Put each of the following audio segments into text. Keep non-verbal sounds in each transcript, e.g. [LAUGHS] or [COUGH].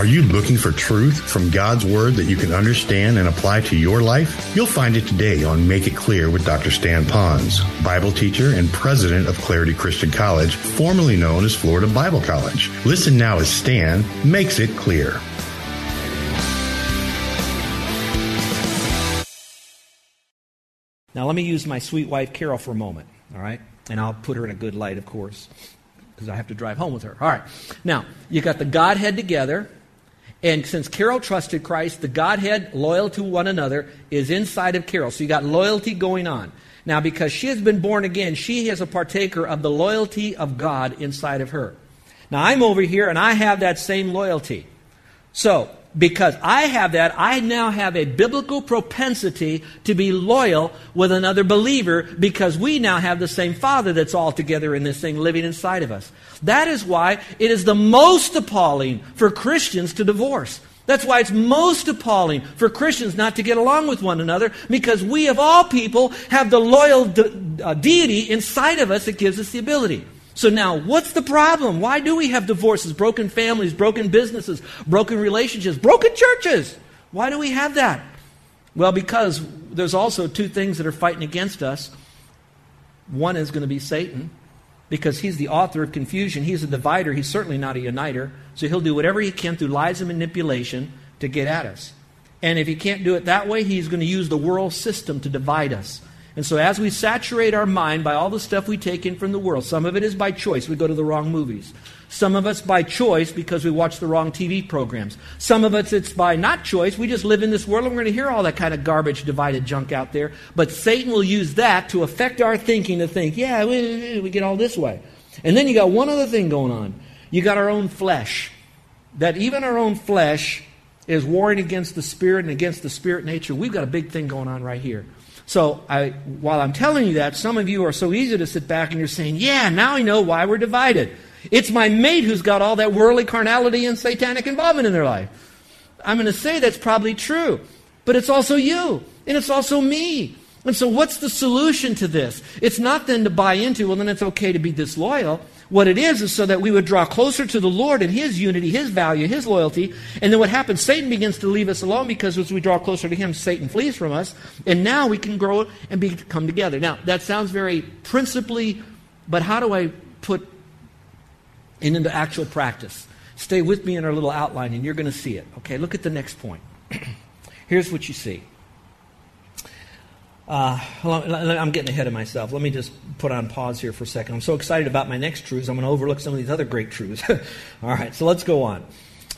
Are you looking for truth from God's Word that you can understand and apply to your life? You'll find it today on Make It Clear with Dr. Stan Ponz, Bible teacher and president of Clarity Christian College, formerly known as Florida Bible College. Listen now as Stan makes it clear. Now, let me use my sweet wife, Carol, for a moment, all right? And I'll put her in a good light, of course, because I have to drive home with her. All right. Now, you got the Godhead together. And since Carol trusted Christ, the Godhead, loyal to one another, is inside of Carol. So you got loyalty going on. Now, because she has been born again, she is a partaker of the loyalty of God inside of her. Now, I'm over here and I have that same loyalty. So, because I have that, I now have a biblical propensity to be loyal with another believer because we now have the same Father that's all together in this thing living inside of us. That is why it is the most appalling for Christians to divorce. That's why it's most appalling for Christians not to get along with one another because we, of all people, have the loyal de- uh, deity inside of us that gives us the ability. So now, what's the problem? Why do we have divorces, broken families, broken businesses, broken relationships, broken churches? Why do we have that? Well, because there's also two things that are fighting against us. One is going to be Satan, because he's the author of confusion. He's a divider. He's certainly not a uniter. So he'll do whatever he can through lies and manipulation to get at us. And if he can't do it that way, he's going to use the world system to divide us. And so, as we saturate our mind by all the stuff we take in from the world, some of it is by choice. We go to the wrong movies. Some of us by choice because we watch the wrong TV programs. Some of us it's by not choice. We just live in this world and we're going to hear all that kind of garbage, divided junk out there. But Satan will use that to affect our thinking to think, yeah, we, we get all this way. And then you got one other thing going on. You got our own flesh. That even our own flesh is warring against the spirit and against the spirit nature. We've got a big thing going on right here. So I, while I'm telling you that, some of you are so easy to sit back and you're saying, yeah, now I know why we're divided. It's my mate who's got all that worldly carnality and satanic involvement in their life. I'm going to say that's probably true. But it's also you. And it's also me. And so what's the solution to this? It's not then to buy into, well, then it's okay to be disloyal. What it is is so that we would draw closer to the Lord and His unity, His value, His loyalty. And then what happens? Satan begins to leave us alone because as we draw closer to Him, Satan flees from us. And now we can grow and become together. Now, that sounds very principally, but how do I put it into actual practice? Stay with me in our little outline and you're going to see it. Okay, look at the next point. [CLEARS THROAT] Here's what you see. Uh, I'm getting ahead of myself. Let me just put on pause here for a second. I'm so excited about my next truths, I'm going to overlook some of these other great truths. [LAUGHS] All right, so let's go on.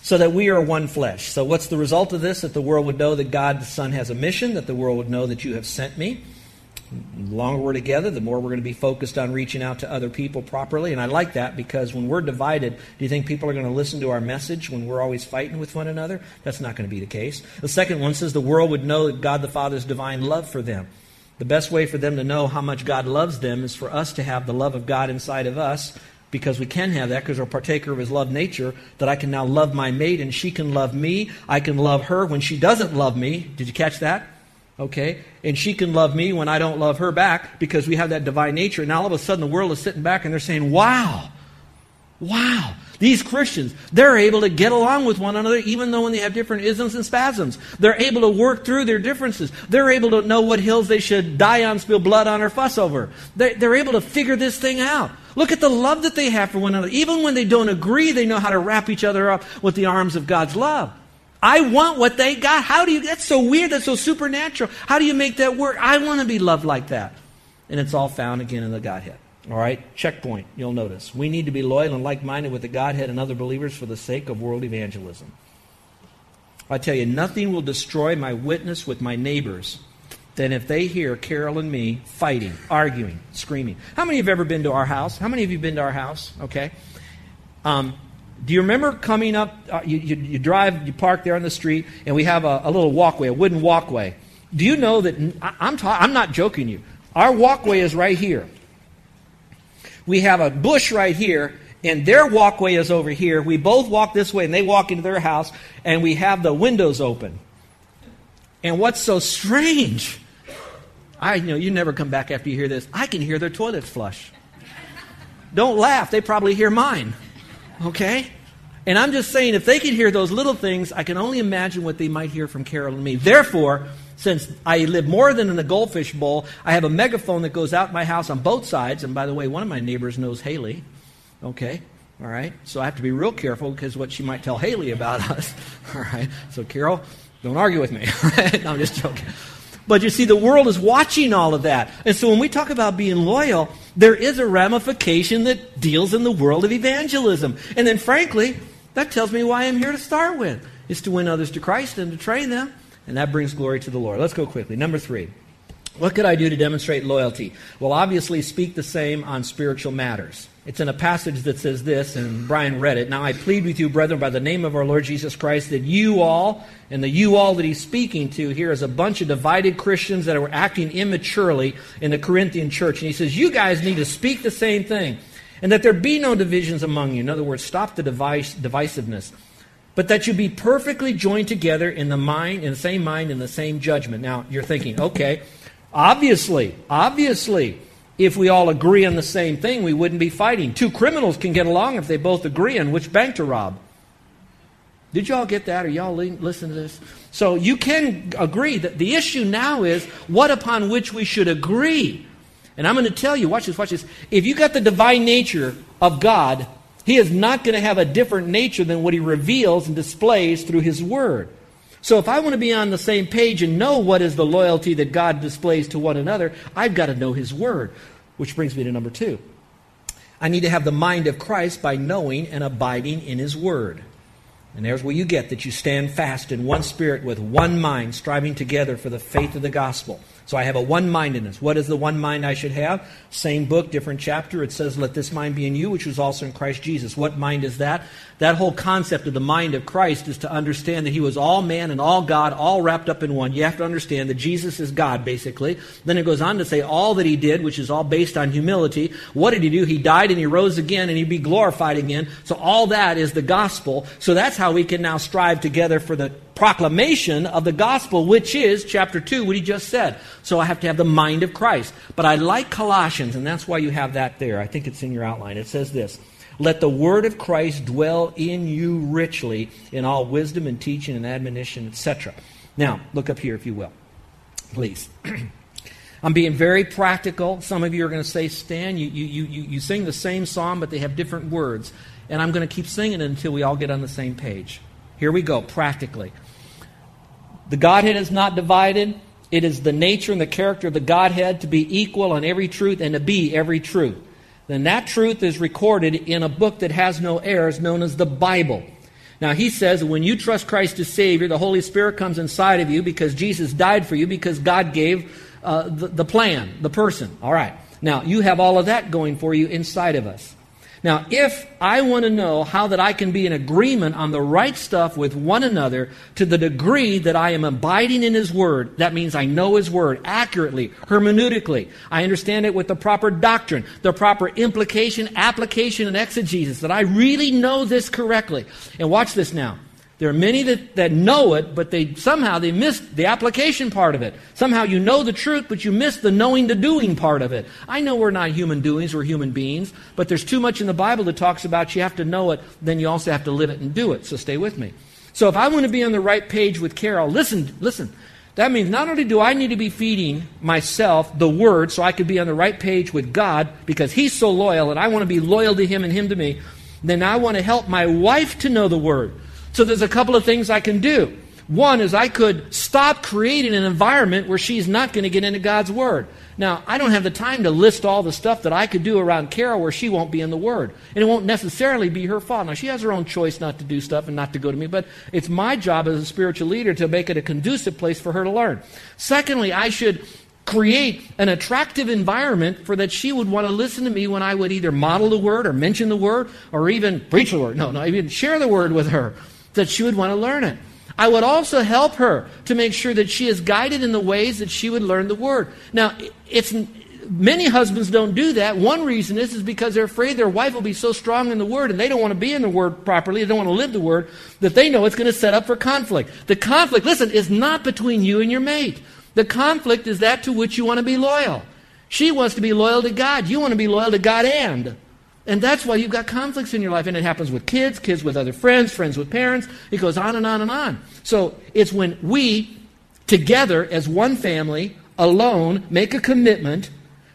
So that we are one flesh. So, what's the result of this? That the world would know that God the Son has a mission, that the world would know that you have sent me. The longer we're together, the more we're going to be focused on reaching out to other people properly. And I like that because when we're divided, do you think people are going to listen to our message when we're always fighting with one another? That's not going to be the case. The second one says the world would know that God the Father's divine love for them. The best way for them to know how much God loves them is for us to have the love of God inside of us because we can have that because we're a partaker of his love nature that I can now love my mate and she can love me. I can love her when she doesn't love me. Did you catch that? Okay? And she can love me when I don't love her back because we have that divine nature. And all of a sudden the world is sitting back and they're saying, wow, wow. These Christians, they're able to get along with one another even though when they have different isms and spasms. They're able to work through their differences. They're able to know what hills they should die on, spill blood on, or fuss over. They're, they're able to figure this thing out. Look at the love that they have for one another. Even when they don't agree, they know how to wrap each other up with the arms of God's love. I want what they got. How do you, that's so weird, that's so supernatural. How do you make that work? I want to be loved like that. And it's all found again in the Godhead. All right, checkpoint, you'll notice. We need to be loyal and like minded with the Godhead and other believers for the sake of world evangelism. I tell you, nothing will destroy my witness with my neighbors than if they hear Carol and me fighting, arguing, screaming. How many have ever been to our house? How many of you have been to our house? Okay. Um, do you remember coming up? Uh, you, you, you, drive, you park there on the street, and we have a, a little walkway, a wooden walkway. Do you know that I, I'm, ta- I'm not joking you? Our walkway is right here. We have a bush right here, and their walkway is over here. We both walk this way, and they walk into their house, and we have the windows open. And what's so strange? I you know you never come back after you hear this. I can hear their toilets flush. Don't laugh; they probably hear mine. Okay? And I'm just saying, if they can hear those little things, I can only imagine what they might hear from Carol and me. Therefore, since I live more than in a goldfish bowl, I have a megaphone that goes out my house on both sides. And by the way, one of my neighbors knows Haley. Okay? All right? So I have to be real careful because what she might tell Haley about [LAUGHS] us. All right? So, Carol, don't argue with me. [LAUGHS] No, I'm just joking. But you see, the world is watching all of that. And so when we talk about being loyal, there is a ramification that deals in the world of evangelism. And then, frankly, that tells me why I'm here to start with is to win others to Christ and to train them. And that brings glory to the Lord. Let's go quickly. Number three. What could I do to demonstrate loyalty? Well, obviously, speak the same on spiritual matters. It's in a passage that says this, and Brian read it. Now I plead with you, brethren, by the name of our Lord Jesus Christ, that you all, and the you all that he's speaking to here is a bunch of divided Christians that are acting immaturely in the Corinthian church. And he says, You guys need to speak the same thing, and that there be no divisions among you. In other words, stop the device, divisiveness. But that you be perfectly joined together in the mind, in the same mind, in the same judgment. Now you're thinking, okay, obviously, obviously if we all agree on the same thing, we wouldn't be fighting. Two criminals can get along if they both agree on which bank to rob. Did y'all get that? Are y'all listen to this? So you can agree that the issue now is what upon which we should agree. And I'm going to tell you, watch this, watch this. If you got the divine nature of God, He is not going to have a different nature than what He reveals and displays through His Word. So if I want to be on the same page and know what is the loyalty that God displays to one another, I've got to know His Word. Which brings me to number two. I need to have the mind of Christ by knowing and abiding in His Word. And there's where you get that you stand fast in one spirit with one mind, striving together for the faith of the gospel. So I have a one mindedness. What is the one mind I should have? Same book, different chapter. It says, Let this mind be in you, which was also in Christ Jesus. What mind is that? That whole concept of the mind of Christ is to understand that he was all man and all God, all wrapped up in one. You have to understand that Jesus is God, basically. Then it goes on to say all that he did, which is all based on humility. What did he do? He died and he rose again and he'd be glorified again. So all that is the gospel. So that's how we can now strive together for the proclamation of the gospel, which is chapter 2, what he just said. So I have to have the mind of Christ. But I like Colossians, and that's why you have that there. I think it's in your outline. It says this Let the word of Christ dwell in you richly in all wisdom and teaching and admonition, etc. Now, look up here, if you will, please. [CLEARS THROAT] I'm being very practical. Some of you are going to say, Stan, you, you, you, you sing the same song, but they have different words. And I'm going to keep singing it until we all get on the same page. Here we go, practically. The Godhead is not divided. It is the nature and the character of the Godhead to be equal in every truth and to be every truth. Then that truth is recorded in a book that has no errors known as the Bible. Now, he says when you trust Christ as Savior, the Holy Spirit comes inside of you because Jesus died for you, because God gave uh, the, the plan, the person. All right. Now, you have all of that going for you inside of us. Now, if I want to know how that I can be in agreement on the right stuff with one another to the degree that I am abiding in His Word, that means I know His Word accurately, hermeneutically. I understand it with the proper doctrine, the proper implication, application, and exegesis, that I really know this correctly. And watch this now. There are many that, that know it, but they somehow they miss the application part of it. Somehow you know the truth, but you miss the knowing the doing part of it. I know we're not human doings, we're human beings, but there's too much in the Bible that talks about you have to know it, then you also have to live it and do it. So stay with me. So if I want to be on the right page with Carol, listen, listen. That means not only do I need to be feeding myself the word so I could be on the right page with God because He's so loyal and I want to be loyal to Him and Him to me, then I want to help my wife to know the word. So there's a couple of things I can do. One is I could stop creating an environment where she's not going to get into God's Word. Now, I don't have the time to list all the stuff that I could do around Carol where she won't be in the Word. And it won't necessarily be her fault. Now, she has her own choice not to do stuff and not to go to me, but it's my job as a spiritual leader to make it a conducive place for her to learn. Secondly, I should create an attractive environment for that she would want to listen to me when I would either model the Word or mention the Word or even preach the Word. No, no, even share the Word with her, that she would want to learn it. I would also help her to make sure that she is guided in the ways that she would learn the word. Now, it's many husbands don't do that. One reason is is because they're afraid their wife will be so strong in the word and they don't want to be in the word properly, they don't want to live the word that they know it's going to set up for conflict. The conflict, listen, is not between you and your mate. The conflict is that to which you want to be loyal. She wants to be loyal to God. You want to be loyal to God and and that's why you've got conflicts in your life. And it happens with kids, kids with other friends, friends with parents. It goes on and on and on. So it's when we, together as one family, alone, make a commitment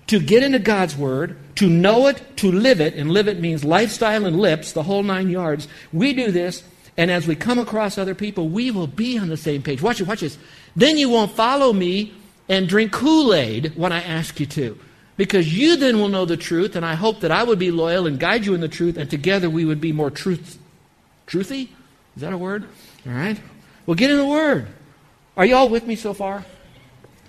to get into God's Word, to know it, to live it, and live it means lifestyle and lips, the whole nine yards. We do this, and as we come across other people, we will be on the same page. Watch it, watch this. Then you won't follow me and drink Kool Aid when I ask you to because you then will know the truth, and I hope that I would be loyal and guide you in the truth, and together we would be more truth, truthy. Is that a word? All right. Well, get in the Word. Are you all with me so far?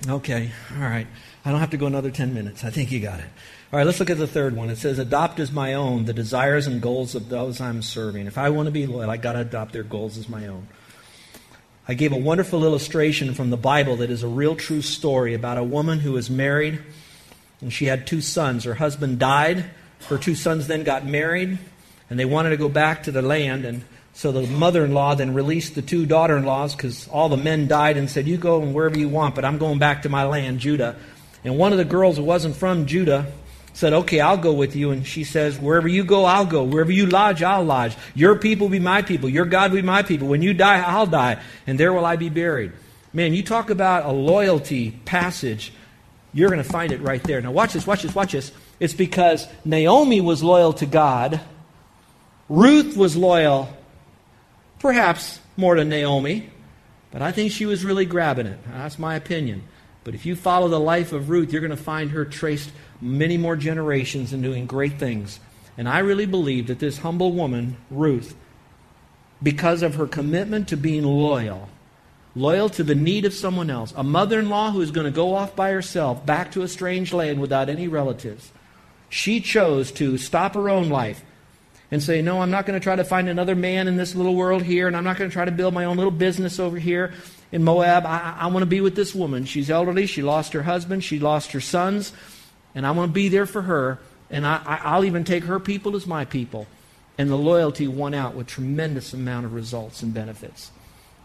Okay. All right. I don't have to go another 10 minutes. I think you got it. All right, let's look at the third one. It says, Adopt as my own the desires and goals of those I'm serving. If I want to be loyal, i got to adopt their goals as my own. I gave a wonderful illustration from the Bible that is a real true story about a woman who was married and she had two sons. Her husband died. Her two sons then got married, and they wanted to go back to the land. And so the mother in law then released the two daughter in laws because all the men died and said, You go wherever you want, but I'm going back to my land, Judah. And one of the girls who wasn't from Judah said, Okay, I'll go with you. And she says, Wherever you go, I'll go. Wherever you lodge, I'll lodge. Your people be my people. Your God be my people. When you die, I'll die. And there will I be buried. Man, you talk about a loyalty passage. You're going to find it right there. Now, watch this, watch this, watch this. It's because Naomi was loyal to God, Ruth was loyal, perhaps more to Naomi, but I think she was really grabbing it. That's my opinion. But if you follow the life of Ruth, you're going to find her traced many more generations and doing great things. And I really believe that this humble woman, Ruth, because of her commitment to being loyal, loyal to the need of someone else, a mother in law who is going to go off by herself back to a strange land without any relatives. She chose to stop her own life and say, No, I'm not going to try to find another man in this little world here, and I'm not going to try to build my own little business over here in Moab. I, I want to be with this woman. She's elderly. She lost her husband. She lost her sons. And I want to be there for her. And I, I'll even take her people as my people. And the loyalty won out with tremendous amount of results and benefits.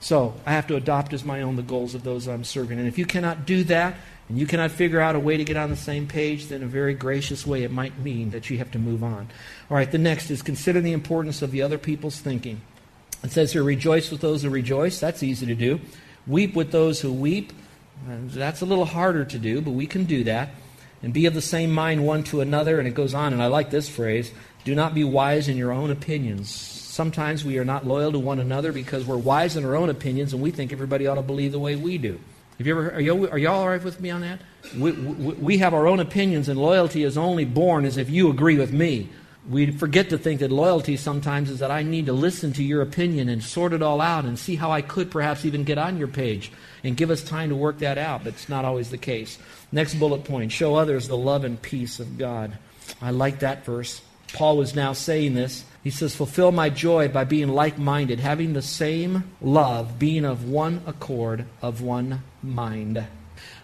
So I have to adopt as my own the goals of those I'm serving. And if you cannot do that, and you cannot figure out a way to get on the same page, then a very gracious way it might mean that you have to move on. All right, the next is consider the importance of the other people's thinking. It says here, rejoice with those who rejoice. That's easy to do. Weep with those who weep. That's a little harder to do, but we can do that. And be of the same mind one to another. And it goes on, and I like this phrase do not be wise in your own opinions. Sometimes we are not loyal to one another because we're wise in our own opinions and we think everybody ought to believe the way we do. Have you ever, are, you, are y'all all right with me on that? We, we, we have our own opinions, and loyalty is only born as if you agree with me. We forget to think that loyalty sometimes is that I need to listen to your opinion and sort it all out and see how I could perhaps even get on your page and give us time to work that out, but it's not always the case. Next bullet point show others the love and peace of God. I like that verse. Paul was now saying this he says, Fulfill my joy by being like minded, having the same love, being of one accord, of one mind. Let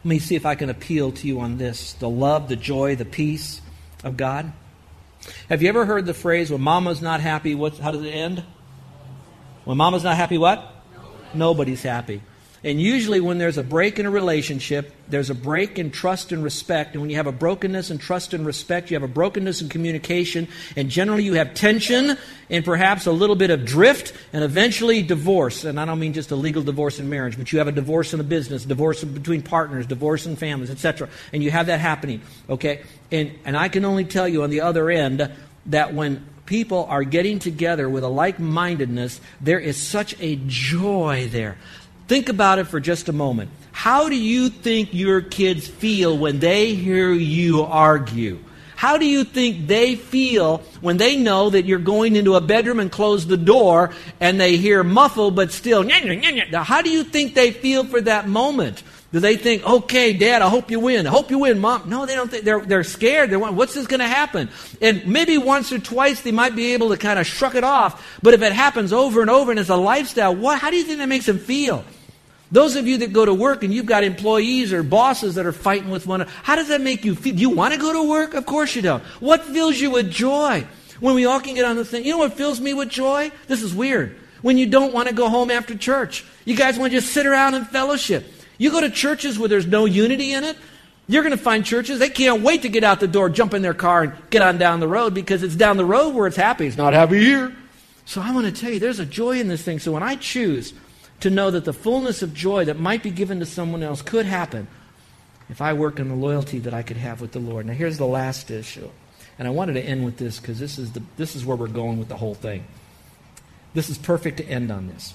me see if I can appeal to you on this the love, the joy, the peace of God. Have you ever heard the phrase, when mama's not happy, what, how does it end? When mama's not happy, what? Nobody's happy. And usually, when there's a break in a relationship, there's a break in trust and respect. And when you have a brokenness in trust and respect, you have a brokenness in communication. And generally, you have tension and perhaps a little bit of drift and eventually divorce. And I don't mean just a legal divorce in marriage, but you have a divorce in a business, divorce between partners, divorce in families, etc. And you have that happening. Okay? And, and I can only tell you on the other end that when people are getting together with a like mindedness, there is such a joy there Think about it for just a moment. How do you think your kids feel when they hear you argue? How do you think they feel when they know that you're going into a bedroom and close the door and they hear muffled but still? Now, how do you think they feel for that moment? Do they think, okay, Dad, I hope you win. I hope you win, Mom? No, they don't think. They're, they're scared. They're, what's this going to happen? And maybe once or twice they might be able to kind of shrug it off. But if it happens over and over and it's a lifestyle, what, how do you think that makes them feel? Those of you that go to work and you've got employees or bosses that are fighting with one another, how does that make you feel? Do you want to go to work? Of course you don't. What fills you with joy? When we all can get on the thing. You know what fills me with joy? This is weird. When you don't want to go home after church. You guys want to just sit around and fellowship. You go to churches where there's no unity in it, you're going to find churches, they can't wait to get out the door, jump in their car, and get on down the road because it's down the road where it's happy. It's not happy here. So I want to tell you, there's a joy in this thing. So when I choose to know that the fullness of joy that might be given to someone else could happen if I work in the loyalty that I could have with the Lord. Now, here's the last issue. And I wanted to end with this because this, is the, this is where we're going with the whole thing. This is perfect to end on this.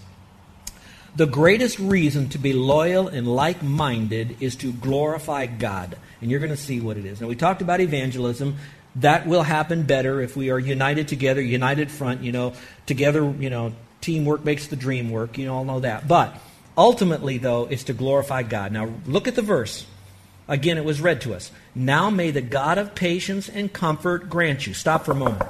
The greatest reason to be loyal and like minded is to glorify God. And you're going to see what it is. Now, we talked about evangelism. That will happen better if we are united together, united front, you know, together, you know, Teamwork makes the dream work. You all know that. But ultimately, though, it's to glorify God. Now, look at the verse. Again, it was read to us. Now may the God of patience and comfort grant you. Stop for a moment.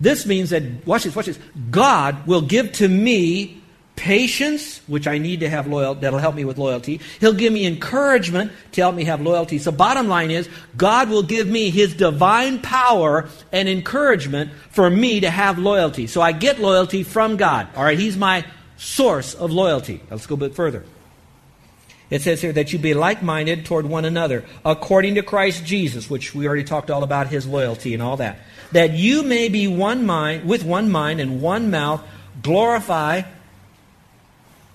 This means that, watch this, watch this. God will give to me patience, which I need to have loyal, that'll help me with loyalty. He'll give me encouragement to help me have loyalty. So bottom line is, God will give me His divine power and encouragement for me to have loyalty. So I get loyalty from God. All right, He's my source of loyalty. Let's go a bit further. It says here that you be like minded toward one another, according to Christ Jesus, which we already talked all about his loyalty and all that. That you may be one mind, with one mind and one mouth, glorify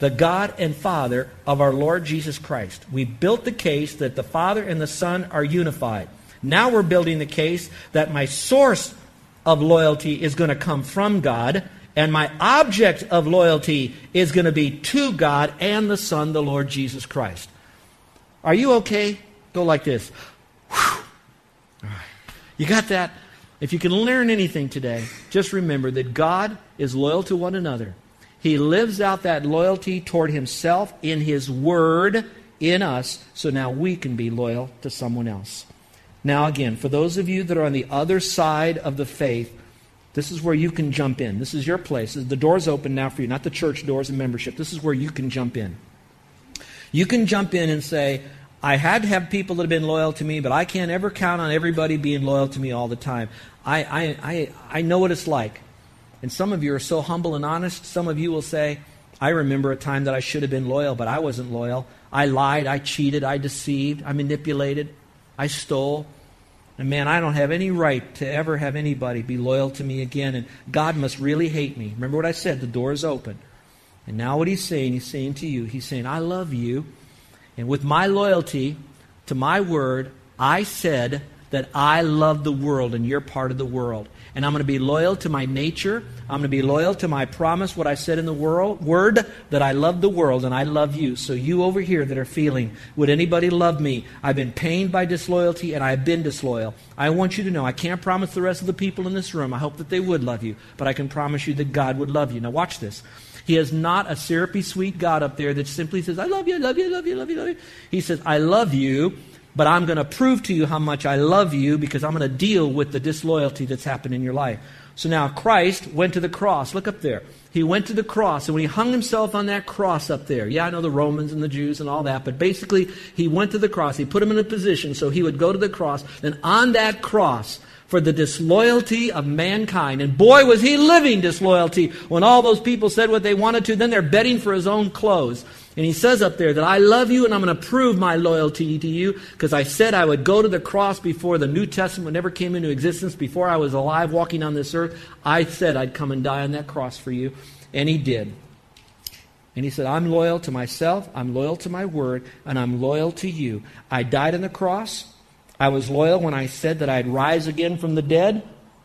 the God and Father of our Lord Jesus Christ. We built the case that the Father and the Son are unified. Now we're building the case that my source of loyalty is going to come from God, and my object of loyalty is going to be to God and the Son, the Lord Jesus Christ. Are you okay? Go like this. You got that? If you can learn anything today, just remember that God is loyal to one another he lives out that loyalty toward himself in his word in us, so now we can be loyal to someone else. Now, again, for those of you that are on the other side of the faith, this is where you can jump in. This is your place. The door's open now for you, not the church doors and membership. This is where you can jump in. You can jump in and say, I had to have people that have been loyal to me, but I can't ever count on everybody being loyal to me all the time. I, I, I, I know what it's like. And some of you are so humble and honest. Some of you will say, I remember a time that I should have been loyal, but I wasn't loyal. I lied, I cheated, I deceived, I manipulated, I stole. And man, I don't have any right to ever have anybody be loyal to me again. And God must really hate me. Remember what I said the door is open. And now what he's saying, he's saying to you, he's saying, I love you. And with my loyalty to my word, I said that I love the world and you're part of the world and I'm going to be loyal to my nature. I'm going to be loyal to my promise, what I said in the world, word, that I love the world and I love you. So, you over here that are feeling, would anybody love me? I've been pained by disloyalty and I've been disloyal. I want you to know I can't promise the rest of the people in this room. I hope that they would love you, but I can promise you that God would love you. Now, watch this. He is not a syrupy, sweet God up there that simply says, I love you, I love you, I love you, I love you, I love you. He says, I love you but I'm going to prove to you how much I love you because I'm going to deal with the disloyalty that's happened in your life. So now Christ went to the cross. Look up there. He went to the cross, and when he hung himself on that cross up there, yeah, I know the Romans and the Jews and all that, but basically he went to the cross. He put him in a position so he would go to the cross. And on that cross, for the disloyalty of mankind. And boy, was he living disloyalty when all those people said what they wanted to. Then they're betting for his own clothes. And he says up there that I love you and I'm going to prove my loyalty to you because I said I would go to the cross before the New Testament never came into existence, before I was alive walking on this earth. I said I'd come and die on that cross for you. And he did. And he said, I'm loyal to myself, I'm loyal to my word, and I'm loyal to you. I died on the cross. I was loyal when I said that I'd rise again from the dead.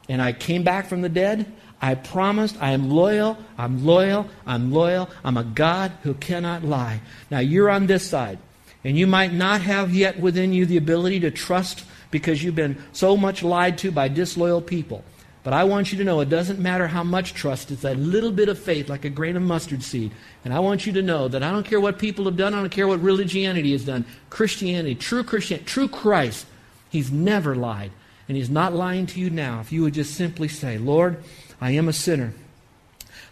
and I came back from the dead, I promised I am loyal, I'm loyal, I'm loyal, I'm a God who cannot lie. Now you're on this side, and you might not have yet within you the ability to trust because you've been so much lied to by disloyal people. But I want you to know it doesn't matter how much trust, it's that little bit of faith, like a grain of mustard seed. And I want you to know that I don't care what people have done, I don't care what religianity has done. Christianity, true Christianity, true Christ, He's never lied. And He's not lying to you now. If you would just simply say, Lord, I am a sinner.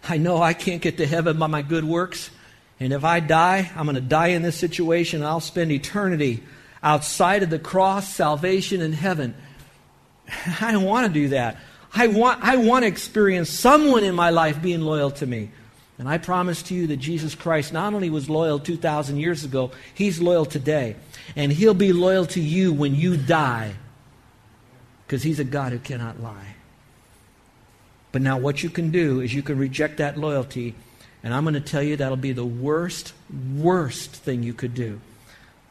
I know I can't get to heaven by my good works. And if I die, I'm going to die in this situation. I'll spend eternity outside of the cross, salvation, and heaven. [SIGHS] I don't want to do that. I want, I want to experience someone in my life being loyal to me. And I promise to you that Jesus Christ not only was loyal 2,000 years ago, He's loyal today. And He'll be loyal to you when you die because He's a God who cannot lie. But now, what you can do is you can reject that loyalty, and I'm going to tell you that'll be the worst, worst thing you could do.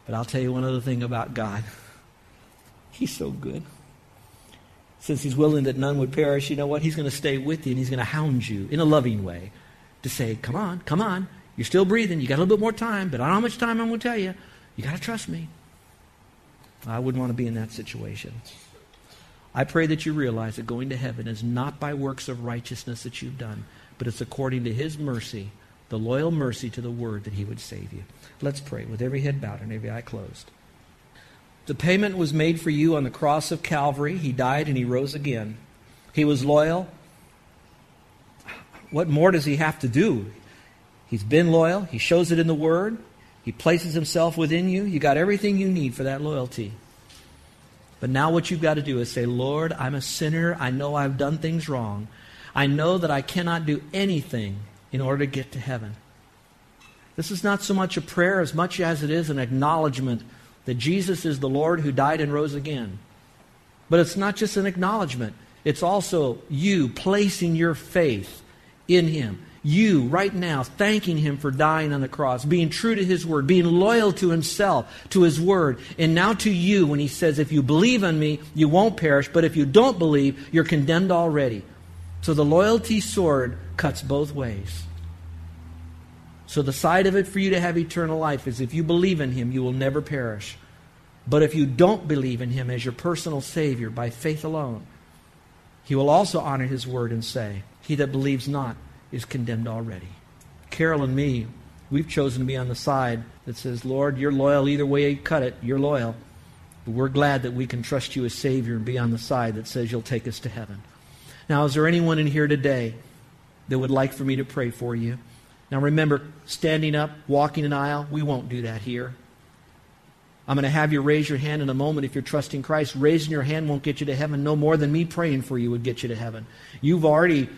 But I'll tell you one other thing about God [LAUGHS] He's so good. Since He's willing that none would perish, you know what? He's going to stay with you and He's going to hound you in a loving way to say, Come on, come on. You're still breathing. You got a little bit more time, but I don't know how much time I'm going to tell you. You got to trust me. I wouldn't want to be in that situation. I pray that you realize that going to heaven is not by works of righteousness that you've done, but it's according to His mercy, the loyal mercy to the Word that He would save you. Let's pray with every head bowed and every eye closed. The payment was made for you on the cross of Calvary. He died and He rose again. He was loyal. What more does He have to do? He's been loyal. He shows it in the Word. He places Himself within you. You got everything you need for that loyalty. But now what you've got to do is say, Lord, I'm a sinner. I know I've done things wrong. I know that I cannot do anything in order to get to heaven. This is not so much a prayer as much as it is an acknowledgement that Jesus is the Lord who died and rose again. But it's not just an acknowledgement, it's also you placing your faith in Him. You, right now, thanking Him for dying on the cross, being true to His Word, being loyal to Himself, to His Word. And now to you, when He says, If you believe on me, you won't perish, but if you don't believe, you're condemned already. So the loyalty sword cuts both ways. So the side of it for you to have eternal life is if you believe in Him, you will never perish. But if you don't believe in Him as your personal Savior by faith alone, He will also honor His Word and say, He that believes not is condemned already. Carol and me, we've chosen to be on the side that says, Lord, you're loyal either way you cut it, you're loyal. But we're glad that we can trust you as Savior and be on the side that says you'll take us to heaven. Now, is there anyone in here today that would like for me to pray for you? Now, remember, standing up, walking an aisle, we won't do that here. I'm going to have you raise your hand in a moment if you're trusting Christ. Raising your hand won't get you to heaven no more than me praying for you would get you to heaven. You've already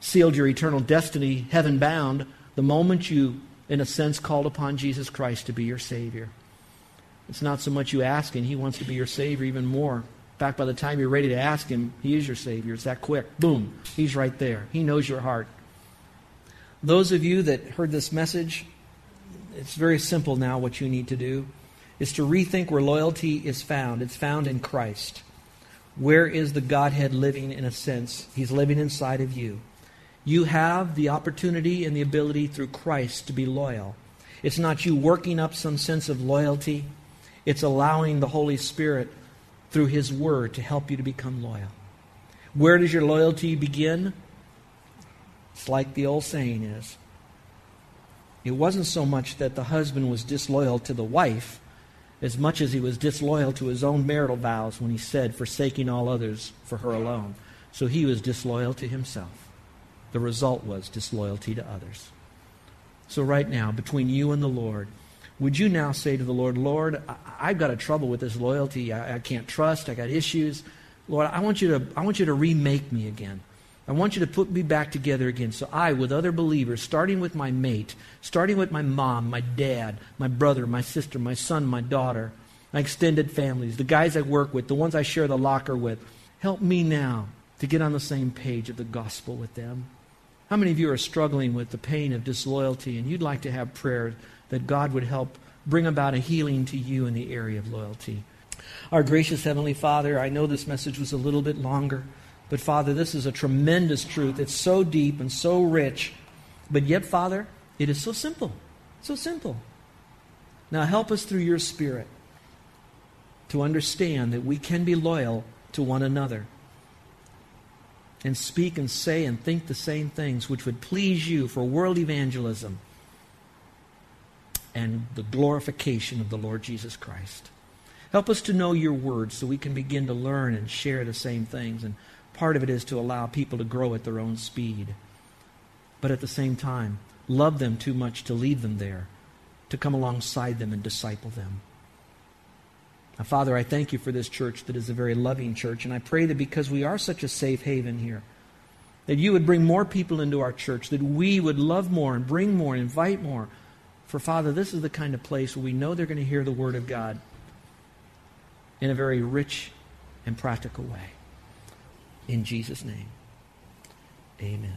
sealed your eternal destiny, heaven bound, the moment you, in a sense, called upon Jesus Christ to be your Savior. It's not so much you asking, He wants to be your Savior even more. In fact, by the time you're ready to ask Him, He is your Savior. It's that quick. Boom. He's right there. He knows your heart. Those of you that heard this message, it's very simple now what you need to do is to rethink where loyalty is found. It's found in Christ. Where is the Godhead living in a sense? He's living inside of you. You have the opportunity and the ability through Christ to be loyal. It's not you working up some sense of loyalty, it's allowing the Holy Spirit through His Word to help you to become loyal. Where does your loyalty begin? It's like the old saying is it wasn't so much that the husband was disloyal to the wife as much as he was disloyal to his own marital vows when he said, forsaking all others for her alone. So he was disloyal to himself. The result was disloyalty to others. So, right now, between you and the Lord, would you now say to the Lord, Lord, I, have got a trouble with this loyalty. I, I can't trust. I got issues. Lord, I want you to, I want you to remake me again. I want you to put me back together again. So I, with other believers, starting with my mate, starting with my mom, my dad, my brother, my sister, my son, my daughter, my extended families, the guys I work with, the ones I share the locker with, help me now to get on the same page of the gospel with them. How many of you are struggling with the pain of disloyalty and you'd like to have prayer that God would help bring about a healing to you in the area of loyalty? Our gracious Heavenly Father, I know this message was a little bit longer, But Father, this is a tremendous truth. It's so deep and so rich. But yet, Father, it is so simple. So simple. Now help us through your Spirit to understand that we can be loyal to one another and speak and say and think the same things which would please you for world evangelism and the glorification of the Lord Jesus Christ. Help us to know your word so we can begin to learn and share the same things. And part of it is to allow people to grow at their own speed. But at the same time, love them too much to leave them there, to come alongside them and disciple them. Now, Father, I thank you for this church that is a very loving church, and I pray that because we are such a safe haven here, that you would bring more people into our church, that we would love more and bring more and invite more. For, Father, this is the kind of place where we know they're going to hear the Word of God in a very rich and practical way. In Jesus' name, amen.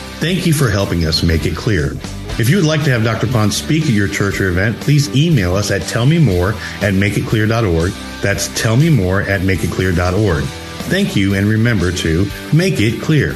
Thank you for helping us make it clear. If you would like to have Dr. Ponz speak at your church or event, please email us at tellmemore at makeitclear.org. That's tellmemore at makeitclear.org. Thank you, and remember to make it clear.